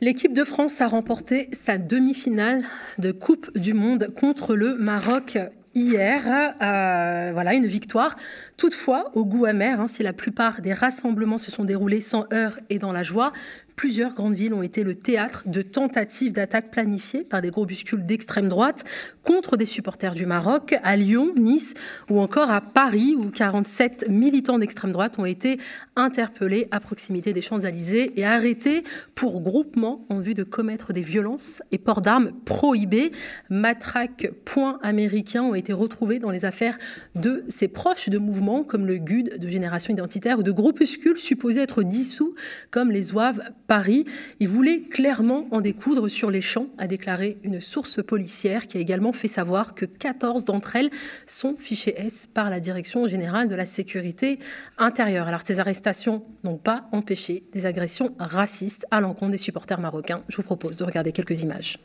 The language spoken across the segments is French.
L'équipe de France a remporté sa demi-finale de Coupe du Monde contre le Maroc hier. Euh, voilà, une victoire. Toutefois, au goût amer, hein, si la plupart des rassemblements se sont déroulés sans heurts et dans la joie, plusieurs grandes villes ont été le théâtre de tentatives d'attaques planifiées par des groupuscules d'extrême droite contre des supporters du Maroc, à Lyon, Nice ou encore à Paris, où 47 militants d'extrême droite ont été interpellés à proximité des Champs-Élysées et arrêtés pour groupement en vue de commettre des violences et port d'armes prohibés. Matraques, points américains ont été retrouvés dans les affaires de ses proches de mouvements comme le GUD de Génération Identitaire ou de groupuscules supposés être dissous comme les Zouaves Paris. Il voulait clairement en découdre sur les champs, a déclaré une source policière qui a également fait savoir que 14 d'entre elles sont fichées S par la Direction générale de la sécurité intérieure. Alors ces arrestations n'ont pas empêché des agressions racistes à l'encontre des supporters marocains. Je vous propose de regarder quelques images.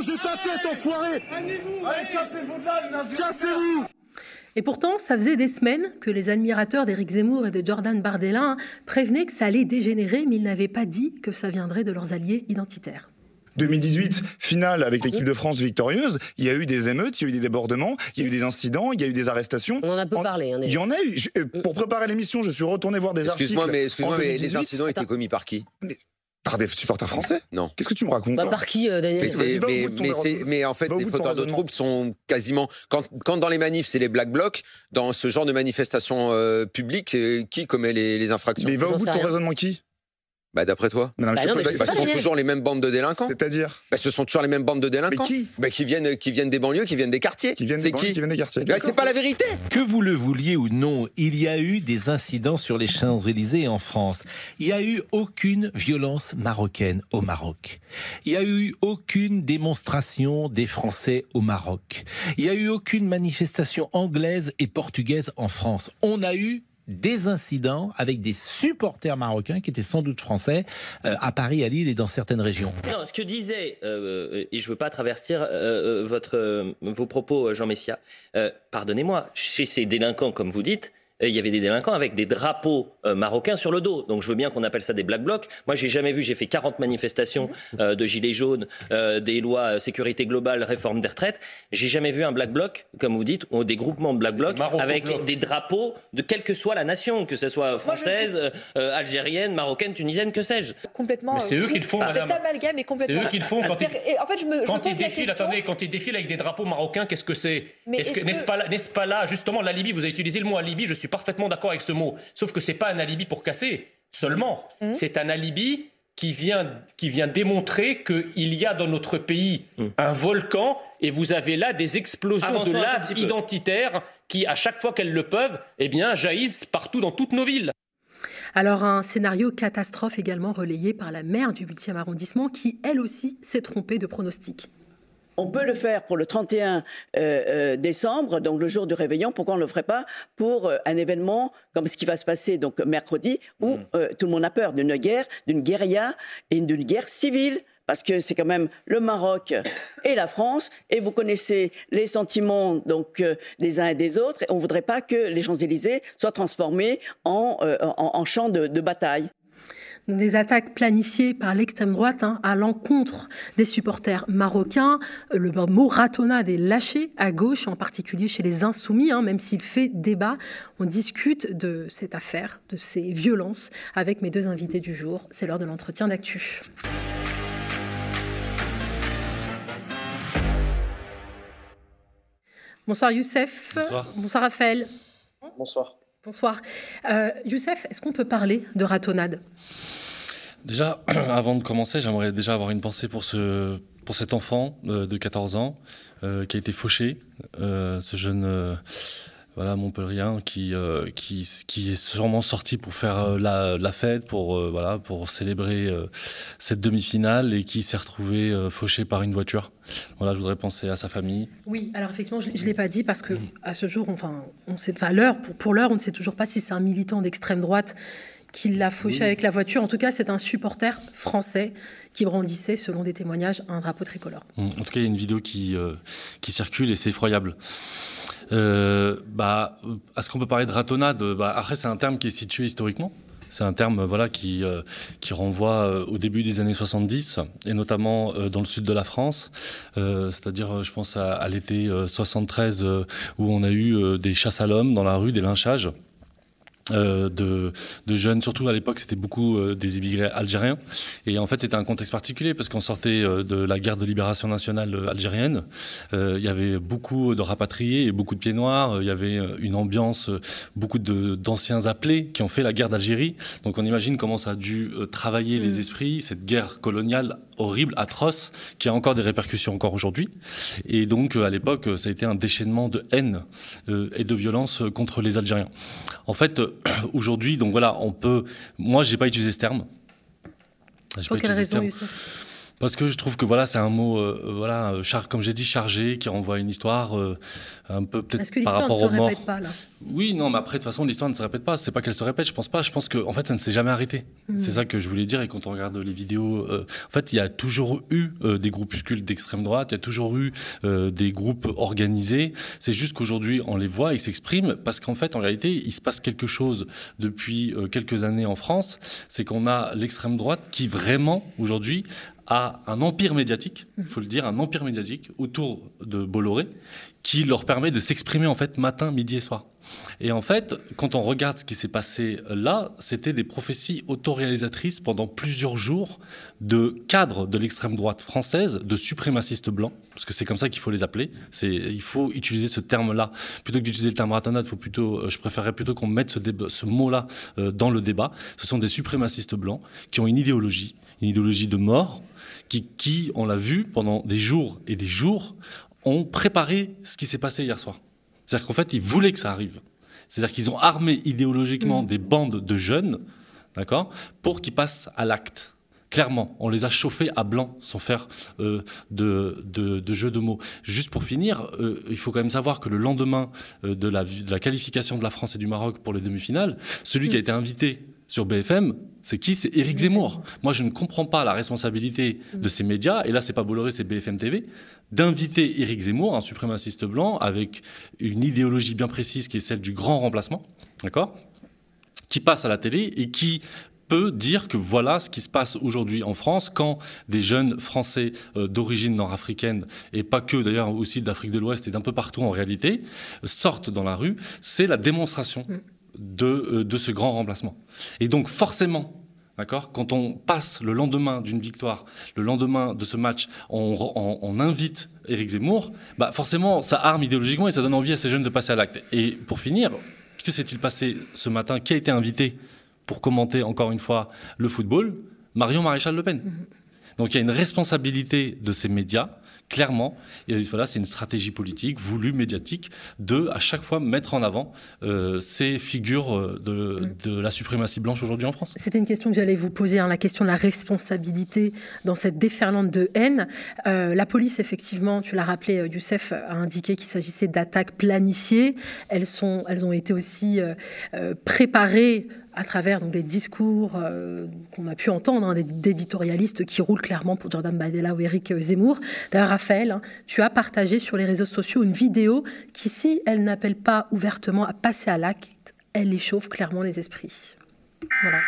Ta tête, enfoiré Allez, cassez-vous de là, Cassez-vous et pourtant, ça faisait des semaines que les admirateurs d'Éric Zemmour et de Jordan Bardella prévenaient que ça allait dégénérer, mais ils n'avaient pas dit que ça viendrait de leurs alliés identitaires. 2018, finale avec l'équipe de France victorieuse, il y a eu des émeutes, il y a eu des débordements, il y a eu des incidents, il y a eu des arrestations. On en a peu parlé. Hein, il y en a eu. Euh, pour préparer l'émission, je suis retourné voir des articles. Excuse-moi, mais, excuse mais les incidents étaient commis par qui? Par des supporters français Non. Qu'est-ce que tu me racontes bah, Par qui, euh, Daniel mais, mais, en fait, les fauteurs de troubles sont quasiment. Quand, quand dans les manifs, c'est les Black Blocs, dans ce genre de manifestation euh, publique, euh, qui commet les, les infractions? Mais va au bout de ton raisonnement qui? Bah d'après toi bah non, mais Ce sont toujours les mêmes bandes de délinquants. C'est-à-dire bah, Ce sont toujours les mêmes bandes de délinquants. Mais qui bah, qui, viennent, qui viennent des banlieues, qui viennent des quartiers. Qui viennent des banlieues, qui viennent des quartiers. Bah, c'est pas la vérité. Que vous le vouliez ou non, il y a eu des incidents sur les Champs-Élysées en France. Il n'y a eu aucune violence marocaine au Maroc. Il n'y a eu aucune démonstration des Français au Maroc. Il n'y a eu aucune manifestation anglaise et portugaise en France. On a eu des incidents avec des supporters marocains qui étaient sans doute français euh, à Paris, à Lille et dans certaines régions. Non, ce que disait, euh, et je ne veux pas traverser euh, votre, vos propos, Jean Messia, pardonnez-moi, chez ces délinquants, comme vous dites, euh, il y avait des délinquants avec des drapeaux euh, marocains sur le dos. Donc je veux bien qu'on appelle ça des black blocs. Moi, j'ai jamais vu, j'ai fait 40 manifestations euh, de gilets jaunes, des lois sécurité globale, réforme des retraites. J'ai jamais vu un black bloc, comme vous dites, ou des groupements de black blocs avec des drapeaux de quelle que soit la nation, que ce soit française, algérienne, marocaine, tunisienne, que sais-je. Complètement. c'est eux qui le font, Cet amalgame est complètement. C'est eux qui le font quand ils, en fait, je me, quand je ils défilent. Attendez, quand ils défilent avec des drapeaux marocains, qu'est-ce que c'est? N'est-ce -ce pas, pas, là, justement, la Libye Vous avez utilisé le mot Libye. Je suis parfaitement d'accord avec ce mot. Sauf que c'est pas un alibi pour casser seulement. Mmh. C'est un alibi qui vient, qui vient démontrer qu'il y a dans notre pays mmh. un volcan et vous avez là des explosions de lave identitaire qui, à chaque fois qu'elles le peuvent, eh bien, jaillissent partout dans toutes nos villes. Alors un scénario catastrophe également relayé par la maire du 8e arrondissement qui, elle aussi, s'est trompée de pronostic. On peut le faire pour le 31 euh, euh, décembre, donc le jour du réveillon. Pourquoi on ne le ferait pas pour euh, un événement comme ce qui va se passer donc mercredi, où mm. tout le monde a peur d'une guerre, d'une guérilla et d'une guerre civile? Parce que c'est quand même le Maroc et la France, et vous connaissez les sentiments donc des uns et des autres. Et on ne voudrait pas que les Champs-Élysées soient transformés en, en, champ de bataille des attaques planifiées par l'extrême droite hein, à l'encontre des supporters marocains. Le mot ratonnade est lâché à gauche, en particulier chez les insoumis, hein, même s'il fait débat. On discute de cette affaire, de ces violences, avec mes deux invités du jour. C'est l'heure de l'entretien d'actu. Bonsoir Youssef. Bonsoir. Bonsoir Raphaël. Bonsoir. Bonsoir. Euh, Youssef, est-ce qu'on peut parler de ratonnade? Déjà, avant de commencer, j'aimerais déjà avoir une pensée pour, ce, pour cet enfant euh, de 14 ans euh, qui a été fauché, euh, ce jeune voilà, Montpellierien qui, qui, qui, est sûrement sorti pour faire la, la, fête, pour, voilà, pour célébrer cette demi-finale et qui s'est retrouvé fauché par une voiture. Voilà, je voudrais penser à sa famille. Oui, alors effectivement, je ne l'ai pas dit parce que à ce jour, enfin, on sait, enfin, l'heure, pour, pour l'heure, on ne sait toujours pas si c'est un militant d'extrême droite qui l'a fauché avec la voiture. En tout cas, c'est un supporter français qui brandissait, selon des témoignages, un drapeau tricolore. En tout cas, il y a une vidéo qui, euh, qui circule et c'est effroyable. Euh, bah, est-ce qu'on peut parler de ratonnade bah, Après, c'est un terme qui est situé historiquement. C'est un terme voilà, qui, euh, qui renvoie au début des années 70, et notamment dans le sud de la France, c'est-à-dire, je pense, à, à l'été 73, où on a eu des chasses à l'homme dans la rue, des lynchages. Euh, de, de, jeunes, surtout à l'époque, c'était beaucoup euh, des immigrés algériens. Et en fait, c'était un contexte particulier parce qu'on sortait euh, de la guerre de libération nationale algérienne. Il y avait beaucoup de rapatriés et beaucoup de pieds noirs. Il y avait une ambiance, beaucoup d'anciens appelés qui ont fait la guerre d'Algérie. Donc on imagine comment ça a dû travailler les mm. esprits, cette guerre coloniale horrible, atroce, qui a encore des répercussions encore aujourd'hui. Et donc à l'époque, ça a été un déchaînement de haine et de violence contre les Algériens. En fait, aujourd'hui, donc voilà, on peut. Moi, j'ai pas utilisé ce terme. Pour quelle raison, parce que je trouve que voilà, c'est un mot, euh, euh, voilà, char, comme j'ai dit, chargé, qui renvoie à une histoire euh, un peu peut-être par rapport aux morts. Pas, là? Oui, non, mais après, de toute façon, l'histoire ne se répète pas. C'est pas qu'elle se répète, je pense pas. Je pense qu'en en fait, ça ne s'est jamais arrêté. Hmm. C'est ça que je voulais dire. Et quand on regarde les vidéos, en fait, il y a toujours eu des groupuscules d'extrême droite, il y a toujours eu des groupes organisés. C'est juste qu'aujourd'hui, on les voit, ils s'expriment parce qu'en fait, en réalité, il se passe quelque chose depuis quelques années en France. C'est qu'on a l'extrême droite qui vraiment, aujourd'hui, à un empire médiatique, il faut le dire, un empire médiatique autour de Bolloré, qui leur permet de s'exprimer en fait matin, midi et soir. Et en fait, quand on regarde ce qui s'est passé là, c'était des prophéties autoréalisatrices pendant plusieurs jours de cadres de l'extrême droite française, de suprémacistes blancs, parce que c'est comme ça qu'il faut les appeler. C'est, il faut utiliser ce terme-là plutôt que d'utiliser le terme ratonade. Faut plutôt, euh, je préférerais plutôt qu'on mette ce, ce mot-là euh, dans le débat. Ce sont des suprémacistes blancs qui ont une idéologie, une idéologie de mort, qui, on l'a vu, pendant des jours et des jours, ont préparé ce qui s'est passé hier soir. C'est-à-dire qu'en fait, ils voulaient que ça arrive. C'est-à-dire qu'ils ont armé idéologiquement mmh. des bandes de jeunes, d'accord, pour qu'ils passent à l'acte. Clairement, on les a chauffés à blanc sans faire euh, de, de, jeu de mots. Juste pour finir, euh, il faut quand même savoir que le lendemain euh, de, la, de la qualification de la France et du Maroc pour les demi-finales, celui qui a mmh. été invité sur BFM, c'est qui? C'est Éric Zemmour. Moi, je ne comprends pas la responsabilité de ces médias, et là, c'est pas Bolloré, c'est BFM TV, d'inviter Éric Zemmour, un suprémaciste blanc, avec une idéologie bien précise qui est celle du grand remplacement, d'accord? Qui passe à la télé et qui peut dire que voilà ce qui se passe aujourd'hui en France quand des jeunes Français euh, d'origine nord-africaine, et pas que d'ailleurs aussi d'Afrique de l'Ouest et d'un peu partout en réalité, sortent dans la rue, c'est la démonstration. De, euh, de ce grand remplacement. Et donc forcément, D'accord Quand on passe le lendemain d'une victoire, le lendemain de ce match, on, invite Éric Zemmour, bah forcément, ça arme idéologiquement et ça donne envie à ces jeunes de passer à l'acte. Et pour finir, que s'est-il passé ce matin? Qui a été invité pour commenter encore une fois le football? Marion Maréchal Le Pen. Mm-hmm. Donc il y a une responsabilité de ces médias clairement. Voilà, c'est une stratégie politique voulue, médiatique, de à chaque fois mettre en avant euh, ces figures euh, de, de, la suprématie blanche aujourd'hui en France. C'était une question que j'allais vous poser, hein, la question de la responsabilité dans cette déferlante de haine. Euh, la police, effectivement, tu l'as rappelé, Youssef, a indiqué qu'il s'agissait d'attaques planifiées. Elles, sont, elles ont été aussi préparées à travers donc, des discours euh, qu'on a pu entendre, hein, d'éditorialistes qui roulent clairement pour Jordan Badella ou Eric Zemmour. D'ailleurs, Raphaël, hein, tu as partagé sur les réseaux sociaux une vidéo qui, si elle n'appelle pas ouvertement à passer à l'acte, elle échauffe clairement les esprits. Voilà.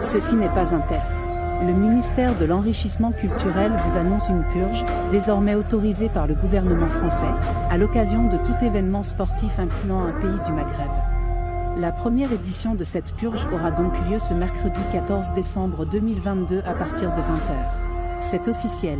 Ceci n'est pas un test. Le ministère de l'Enrichissement culturel vous annonce une purge, désormais autorisée par le gouvernement français, à l'occasion de tout événement sportif incluant un pays du Maghreb. La première édition de cette purge aura donc lieu ce mercredi 14 décembre 2022 à partir de 20h. C'est officiel.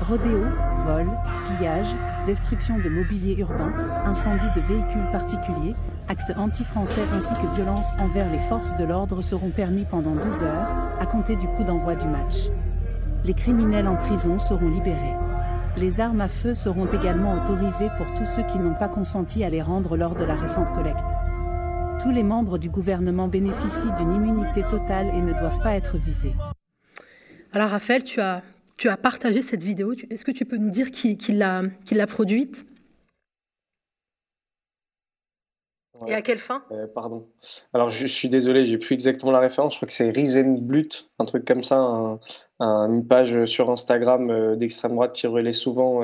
Rodéo, vol, pillage, destruction de mobilier urbain, incendie de véhicules particuliers, actes anti-français ainsi que violences envers les forces de l'ordre seront permis pendant 12 heures, à compter du coup d'envoi du match. Les criminels en prison seront libérés. Les armes à feu seront également autorisées pour tous ceux qui n'ont pas consenti à les rendre lors de la récente collecte. Tous les membres du gouvernement bénéficient d'une immunité totale et ne doivent pas être visés. Alors Raphaël, tu as, partagé cette vidéo. Est-ce que tu peux nous dire qui, qui l'a produite? Et à quelle fin? Euh, Pardon. Alors, je, suis désolé, j'ai plus exactement la référence. Je crois que c'est Riesenblut, un truc comme ça, une page sur Instagram euh, d'extrême droite qui relaie souvent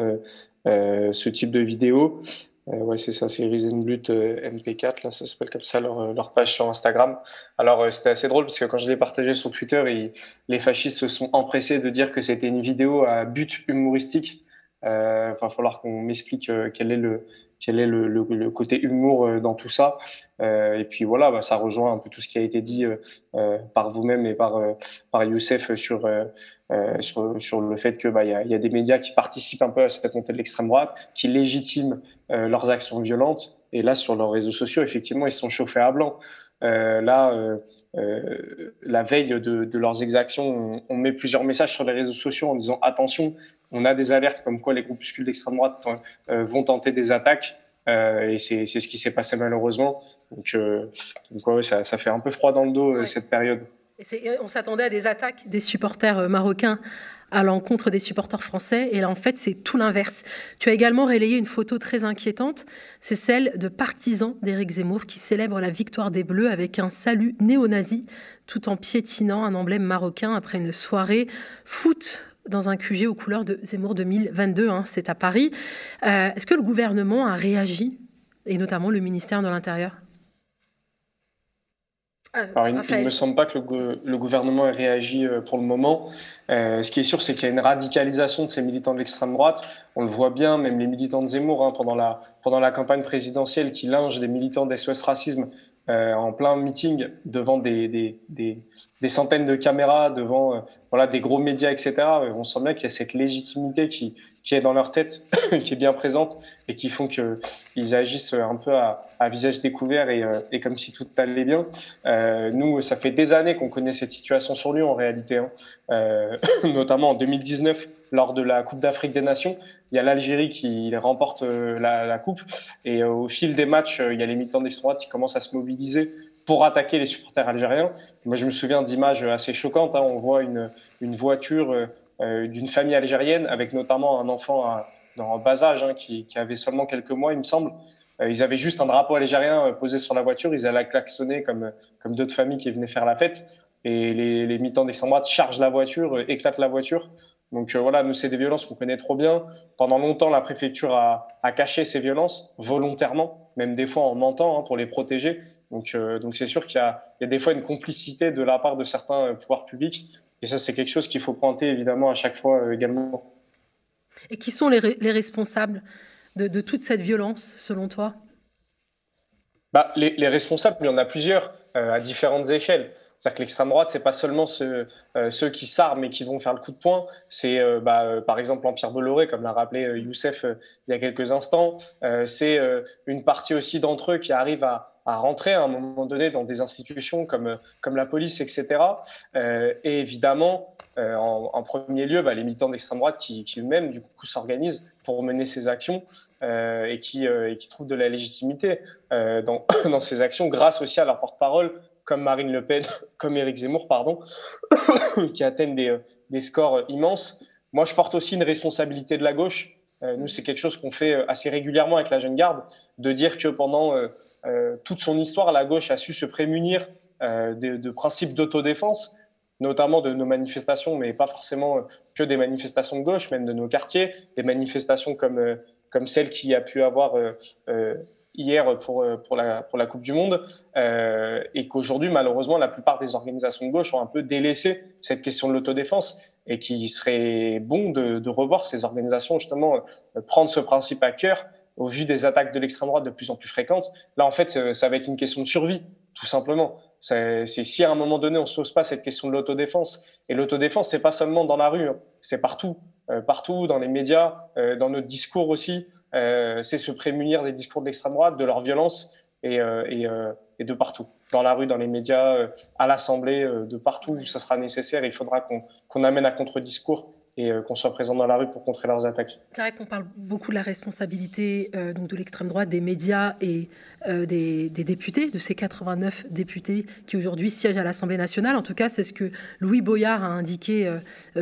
euh, ce type de vidéo. ouais, c'est ça, c'est Riesenblut MP4, là, ça s'appelle comme ça leur, leur, page sur Instagram. Alors, c'était assez drôle parce que quand je l'ai partagé sur Twitter, les fascistes se sont empressés de dire que c'était une vidéo à but humoristique. Enfin, il va falloir qu'on m'explique quel est le, quel est le, le, côté humour euh, dans tout ça. Euh, et puis voilà, bah, ça rejoint un peu tout ce qui a été dit euh, par vous-même et par, par Youssef sur, sur, sur, le fait qu'il bah, y, a, y a des médias qui participent un peu à cette montée de l'extrême droite, qui légitiment leurs actions violentes. Et là, sur leurs réseaux sociaux, effectivement, ils sont chauffés à blanc. là, la veille de, de leurs exactions, on, on, met plusieurs messages sur les réseaux sociaux en disant attention, on a des alertes comme quoi les groupuscules d'extrême droite euh, vont tenter des attaques. Euh, et c'est ce qui s'est passé malheureusement. Donc, euh, ça, fait un peu froid dans le dos cette période. On s'attendait à des attaques des supporters marocains à l'encontre des supporters français. Et là, en fait, c'est tout l'inverse. Tu as également relayé une photo très inquiétante. C'est celle de partisans d'Éric Zemmour qui célèbrent la victoire des Bleus avec un salut néo-nazi tout en piétinant un emblème marocain après une soirée foot dans un QG aux couleurs de Zemmour 2022, hein, c'est à Paris. Euh, est-ce que le gouvernement a réagi, et notamment le ministère de l'Intérieur? Euh, il ne me semble pas que le, gouvernement ait réagi euh, pour le moment. ce qui est sûr, c'est qu'il y a une radicalisation de ces militants de l'extrême droite. On le voit bien, même les militants de Zemmour, hein, pendant, la, pendant la campagne présidentielle, qui lingent des militants d'SOS Racisme en plein meeting devant des, des, des centaines de caméras devant euh, voilà, des gros médias, etc. Euh, on sent bien qu'il y a cette légitimité qui, qui est dans leur tête, qui est bien présente et qui font qu'ils agissent un peu à, à visage découvert et, euh, et, comme si tout allait bien. Euh, nous, ça fait des années qu'on connaît cette situation sur Lyon en réalité, hein. euh, notamment en 2019 lors de la Coupe d'Afrique des Nations. Il y a l'Algérie qui remporte la, la, coupe et au fil des matchs, il y a les militants d'extrême droite qui commencent à se mobiliser pour attaquer les supporters algériens. Moi, je me souviens d'images assez choquantes. Hein. On voit une, une voiture euh, euh, d'une famille algérienne avec notamment un enfant à, dans bas âge hein, qui, qui, avait seulement quelques mois, il me semble. Euh, ils avaient juste un drapeau algérien posé sur la voiture. Ils allaient klaxonner comme, comme d'autres familles qui venaient faire la fête. Et les, les militants d'extrême droite chargent la voiture, éclatent la voiture. Donc voilà, nous, c'est des violences qu'on connaît trop bien. Pendant longtemps, la préfecture a, a, caché ces violences volontairement, même des fois en mentant hein, pour les protéger. Donc, euh, donc c'est sûr qu'il y, y, a des fois une complicité de la part de certains euh, pouvoirs publics. Et ça, c'est quelque chose qu'il faut pointer évidemment à chaque fois euh, également. Et qui sont les, les responsables de, de, toute cette violence, selon toi? Bah, les, les, responsables, il y en a plusieurs à différentes échelles. C'est-à-dire que l'extrême droite, c'est pas seulement ceux, euh, ceux qui s'arment et qui vont faire le coup de poing. C'est euh, bah, euh, par exemple l'Empire Bolloré, comme l'a rappelé Youssef il y a quelques instants. c'est une partie aussi d'entre eux qui arrivent à, à, rentrer à un moment donné dans des institutions comme, comme la police, etc. et évidemment, en, en, premier lieu, bah, les militants d'extrême droite qui, eux-mêmes, du coup, s'organisent pour mener ces actions. et, qui, et qui trouvent de la légitimité dans, dans ces actions grâce aussi à leur porte-parole comme Marine Le Pen, comme Éric Zemmour, pardon, qui atteignent des, des, scores immenses. Moi, je porte aussi une responsabilité de la gauche. Euh, nous, c'est quelque chose qu'on fait euh, assez régulièrement avec la jeune garde, de dire que pendant euh, euh toute son histoire, la gauche a su se prémunir euh, de, principes d'autodéfense, notamment de nos manifestations, mais pas forcément que des manifestations de gauche, même de nos quartiers, des manifestations comme, comme celle qui a pu avoir hier pour, euh, la, Coupe du Monde, euh, et qu'aujourd'hui, malheureusement, la plupart des organisations de gauche ont un peu délaissé cette question de l'autodéfense, et qu'il serait bon de, revoir ces organisations, justement, euh, prendre ce principe à cœur au vu des attaques de l'extrême droite de plus en plus fréquentes. Là, en fait, euh, ça va être une question de survie, tout simplement. C'est si à un moment donné, on se pose pas cette question de l'autodéfense, et l'autodéfense, c'est pas seulement dans la rue, hein. c'est partout, euh, partout, dans les médias, euh, dans notre discours aussi, c'est se prémunir des discours de l'extrême droite, de leur violence et, et, et, de partout, dans la rue, dans les médias, à l'Assemblée, de partout où ça sera nécessaire. Il faudra qu'on amène à contre-discours et euh, qu'on soit présent dans la rue pour contrer leurs attaques. C'est vrai qu'on parle beaucoup de la responsabilité euh, donc de l'extrême droite, des médias et euh, des, députés, de ces 89 députés qui aujourd'hui siègent à l'Assemblée nationale. En tout cas, c'est ce que Louis Boyard a indiqué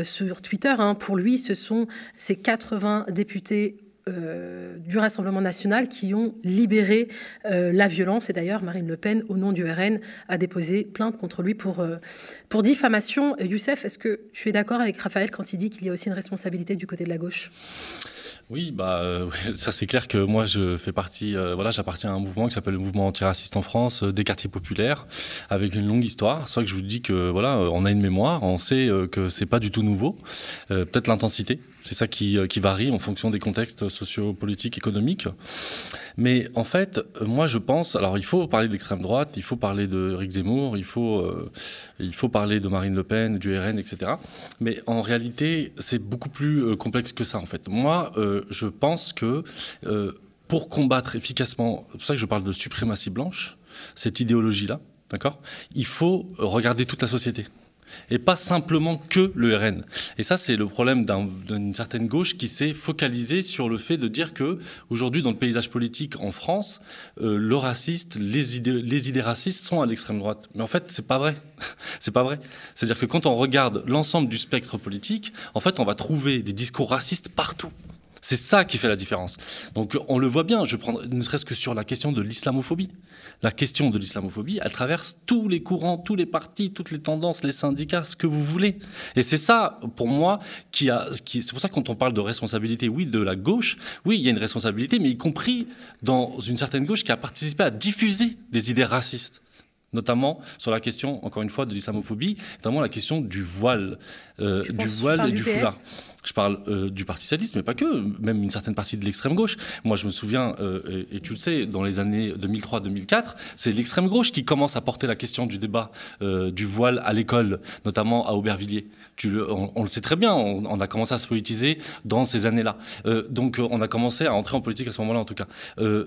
sur Twitter. Hein. Pour lui, ce sont ces 80 députés euh, du Rassemblement national qui ont libéré euh, la violence. Et d'ailleurs, Marine Le Pen, au nom du RN, a déposé plainte contre lui pour, euh, pour diffamation. Youssef, est-ce que tu es d'accord avec Raphaël quand il dit qu'il y a aussi une responsabilité du côté de la gauche? Oui, bah ça c'est clair que moi je fais partie, voilà, j'appartiens à un mouvement qui s'appelle le mouvement antiraciste en France, des quartiers populaires, avec une longue histoire. C'est vrai que je vous dis que voilà, on a une mémoire, on sait que c'est pas du tout nouveau. Peut-être l'intensité, c'est ça qui, euh, varie en fonction des contextes sociopolitiques, économiques. Mais en fait, moi je pense, alors il faut parler de l'extrême droite, il faut parler de Rick Zemmour, il faut, euh, il faut parler de Marine Le Pen, du RN, etc. Mais en réalité, c'est beaucoup plus euh, complexe que ça en fait. Moi, je pense que pour combattre efficacement, c'est pour ça que je parle de suprématie blanche, cette idéologie-là, d'accord Il faut regarder toute la société et pas simplement que le RN. Et ça, c'est le problème d'une certaine gauche qui s'est focalisée sur le fait de dire que aujourd'hui, dans le paysage politique en France, euh, le raciste, les idées, les idées racistes sont à l'extrême droite. Mais en fait, c'est pas vrai. c'est pas vrai. C'est-à-dire que quand on regarde l'ensemble du spectre politique, en fait, on va trouver des discours racistes partout. C'est ça qui fait la différence. Donc on le voit bien, je prends ne serait-ce que sur la question de l'islamophobie. La question de l'islamophobie, elle traverse tous les courants, tous les partis, toutes les tendances, les syndicats, ce que vous voulez. Et c'est ça, pour moi, qui a, qui, c'est pour ça que quand on parle de responsabilité, oui, de la gauche, oui, il y a une responsabilité, mais y compris dans une certaine gauche qui a participé à diffuser des idées racistes notamment sur la question, encore une fois, de l'islamophobie, notamment la question du voile, euh, du voile et du foulard. Je parle euh, du Parti socialiste, mais pas que, même une certaine partie de l'extrême gauche. Moi, je me souviens, euh, et, tu le sais, dans les années 2003-2004, c'est l'extrême gauche qui commence à porter la question du débat euh, du voile à l'école, notamment à Aubervilliers. Tu on, le sait très bien, on, a commencé à se politiser dans ces années-là. donc, on a commencé à entrer en politique à ce moment-là, en tout cas.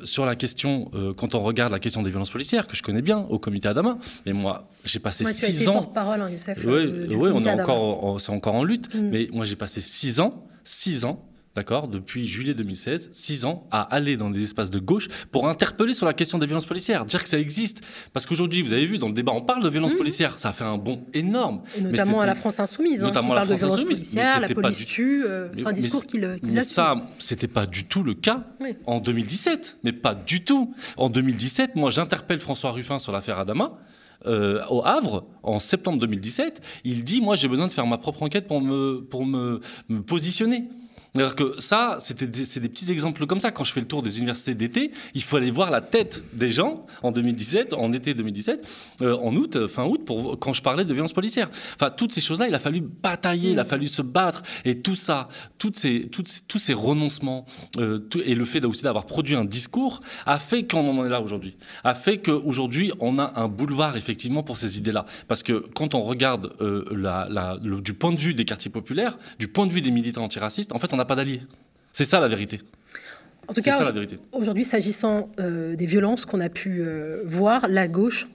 sur la question, quand on regarde la question des violences policières, que je connais bien au comité Adama, mais moi, j'ai passé six ans. porte-parole, hein, Youssef. Oui, oui on est encore, c'est encore en lutte, mm. mais moi, j'ai passé six 6 ans, 6 ans, d'accord, depuis juillet 2016, 6 ans, à aller dans des espaces de gauche pour interpeller sur la question des violences policières, dire que ça existe. Parce qu'aujourd'hui, vous avez vu, dans le débat, on parle de violences mmh. policières, ça a fait un bond énorme. Et notamment à la France Insoumise, hein, notamment qui parle de violences policières, la police tue, euh, c'est un discours qu'ils qu ça, c'était pas du tout le cas en 2017, mais pas du tout. En 2017, moi, j'interpelle François Ruffin sur l'affaire Adama. Euh, au Havre, en septembre 2017, il dit Moi, j'ai besoin de faire ma propre enquête pour me, positionner. C'est-à-dire que ça, c'est des petits exemples comme ça. Quand je fais le tour des universités d'été, il faut aller voir la tête des gens en 2017, en été 2017, euh, en août, euh, fin août, pour, quand je parlais de violence policière. Enfin, toutes ces choses-là, il a fallu batailler, il a fallu se battre. Et tout ça, toutes ces, toutes, tous ces renoncements euh, et le fait aussi d'avoir produit un discours a fait qu'on en est là aujourd'hui. A fait qu'aujourd'hui, on a un boulevard, effectivement, pour ces idées-là. Parce que quand on regarde la, la, du point de vue des quartiers populaires, du point de vue des militants antiracistes, en fait, on a pas d'alliés. C'est ça la vérité. En tout cas, aujourd'hui, s'agissant euh, des violences qu'on a pu euh, voir, la gauche,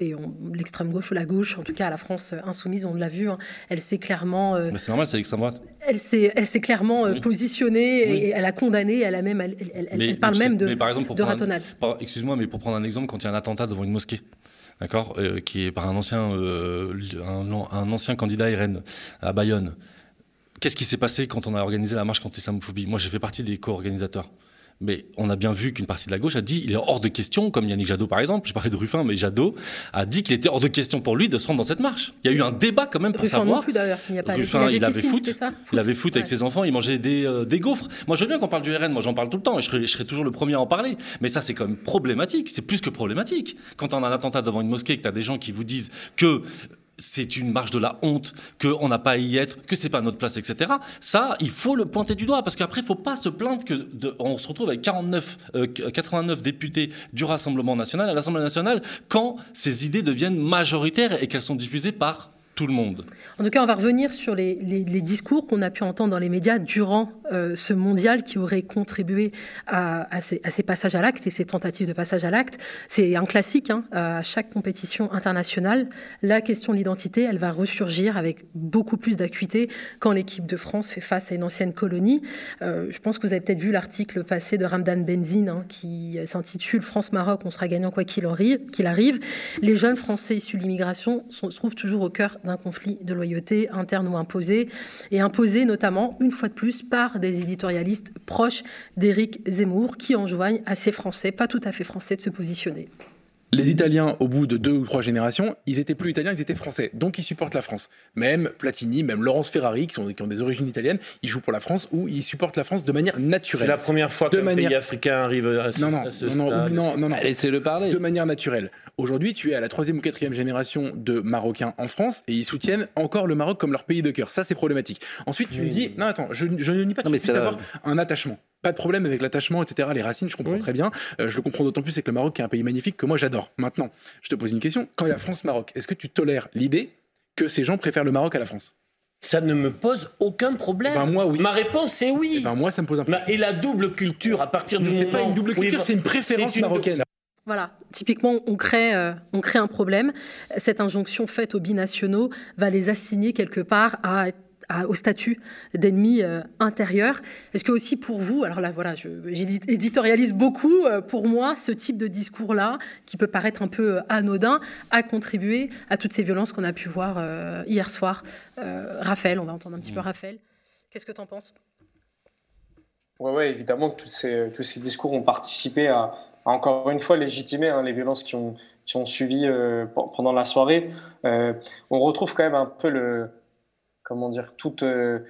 et l'extrême gauche ou la gauche, en tout cas à la France insoumise, on l'a vu, hein, elle s'est clairement. Euh, Mais c'est normal, c'est l'extrême droite. Elle s'est, elle s'est clairement positionnée et elle a condamné, elle a même, elle, elle, parle même de, par exemple, de ratonnade. Excuse-moi, mais pour prendre un exemple, quand il y a un attentat devant une mosquée, d'accord, qui est par un ancien, un, un, ancien candidat RN à Bayonne. Qu'est-ce qui s'est passé quand on a organisé la marche contre l'islamophobie? Moi, j'ai fait partie des co-organisateurs. Mais on a bien vu qu'une partie de la gauche a dit il est hors de question, comme Yannick Jadot par exemple, je parlais de Ruffin, mais Jadot a dit qu'il était hors de question pour lui de se rendre dans cette marche. Il y a eu un débat quand même pour Ruffin savoir. non plus d'ailleurs. Il, pas Ruffin, il, avait foot, il avait foot avec ses enfants, il mangeait des, euh, des gaufres. Moi je veux bien qu'on parle du RN, moi j'en parle tout le temps et je serai, je serai, toujours le premier à en parler. Mais ça c'est quand même problématique, c'est plus que problématique. Quand on a un attentat devant une mosquée et que tu as des gens qui vous disent que c'est une marche de la honte, qu'on n'a pas à y être, que c'est pas notre place, etc. Ça, il faut le pointer du doigt, parce qu'après, il faut pas se plaindre que on se retrouve avec 49, 89 euh, députés du Rassemblement national à l'Assemblée nationale quand ces idées deviennent majoritaires et qu'elles sont diffusées par le monde. En tout cas, on va revenir sur les, discours qu'on a pu entendre dans les médias durant euh, ce mondial qui aurait contribué à, ces, passages à l'acte et ces tentatives de passage à l'acte. C'est un classique hein, à chaque compétition internationale. La question de l'identité, elle va ressurgir avec beaucoup plus d'acuité quand l'équipe de France fait face à une ancienne colonie. Euh, je pense que vous avez peut-être vu l'article passé de Ramdan Benzine hein, qui s'intitule France-Maroc, on sera gagnant quoi qu'il arrive. Les jeunes Français issus de l'immigration se trouvent toujours au cœur d'un conflit de loyauté interne ou imposé, et imposé notamment, une fois de plus, par des éditorialistes proches d'Éric Zemmour, qui enjoignent à ces Français, pas tout à fait français, de se positionner. Les Italiens, au bout de deux ou trois générations, ils étaient plus italiens, ils étaient français. Donc ils supportent la France. Même Platini, même Laurence Ferrari, qui, sont, qui ont des origines italiennes, ils jouent pour la France ou ils supportent la France de manière naturelle. C'est la première fois qu'un manière... pays africain arrive à ce, non, non, non, Non, non, non, Laissez-le parler. De manière naturelle. Aujourd'hui, tu es à la troisième ou quatrième génération de Marocains en France et ils soutiennent encore le Maroc comme leur pays de cœur. Ça, c'est problématique. Ensuite, tu me dis, non, attends, je, ne nie pas que tu puisses avoir un attachement pas de problème avec l'attachement, etc. Les racines, je comprends très bien. Euh, je le comprends d'autant plus avec le Maroc, qui est un pays magnifique que moi j'adore. Maintenant, je te pose une question. Quand il y a France-Maroc, est-ce que tu tolères l'idée que ces gens préfèrent le Maroc à la France? Ça ne me pose aucun problème. Ben moi, oui. Ma réponse est oui. Eh ben moi, ça me pose un problème. Et la double culture, à partir du moment. C'est pas une double culture, c'est une préférence marocaine. Voilà, typiquement, on crée, euh, on crée un problème. Cette injonction faite aux binationaux va les assigner quelque part à au statut d'ennemi euh, intérieur. Est-ce que aussi pour vous, alors là voilà, j'éditorialise beaucoup, euh, pour moi, ce type de discours-là, qui peut paraître un peu euh, anodin, a contribué à toutes ces violences qu'on a pu voir hier soir. Raphaël, on va entendre un petit peu mm. Raphaël. Qu'est-ce que tu en penses? Oui, ouais, évidemment que tous ces, tous ces discours ont participé à, encore une fois légitimer hein, les violences qui ont, qui ont suivi pendant la soirée. on retrouve quand même un peu le, comment dire, tout, euh,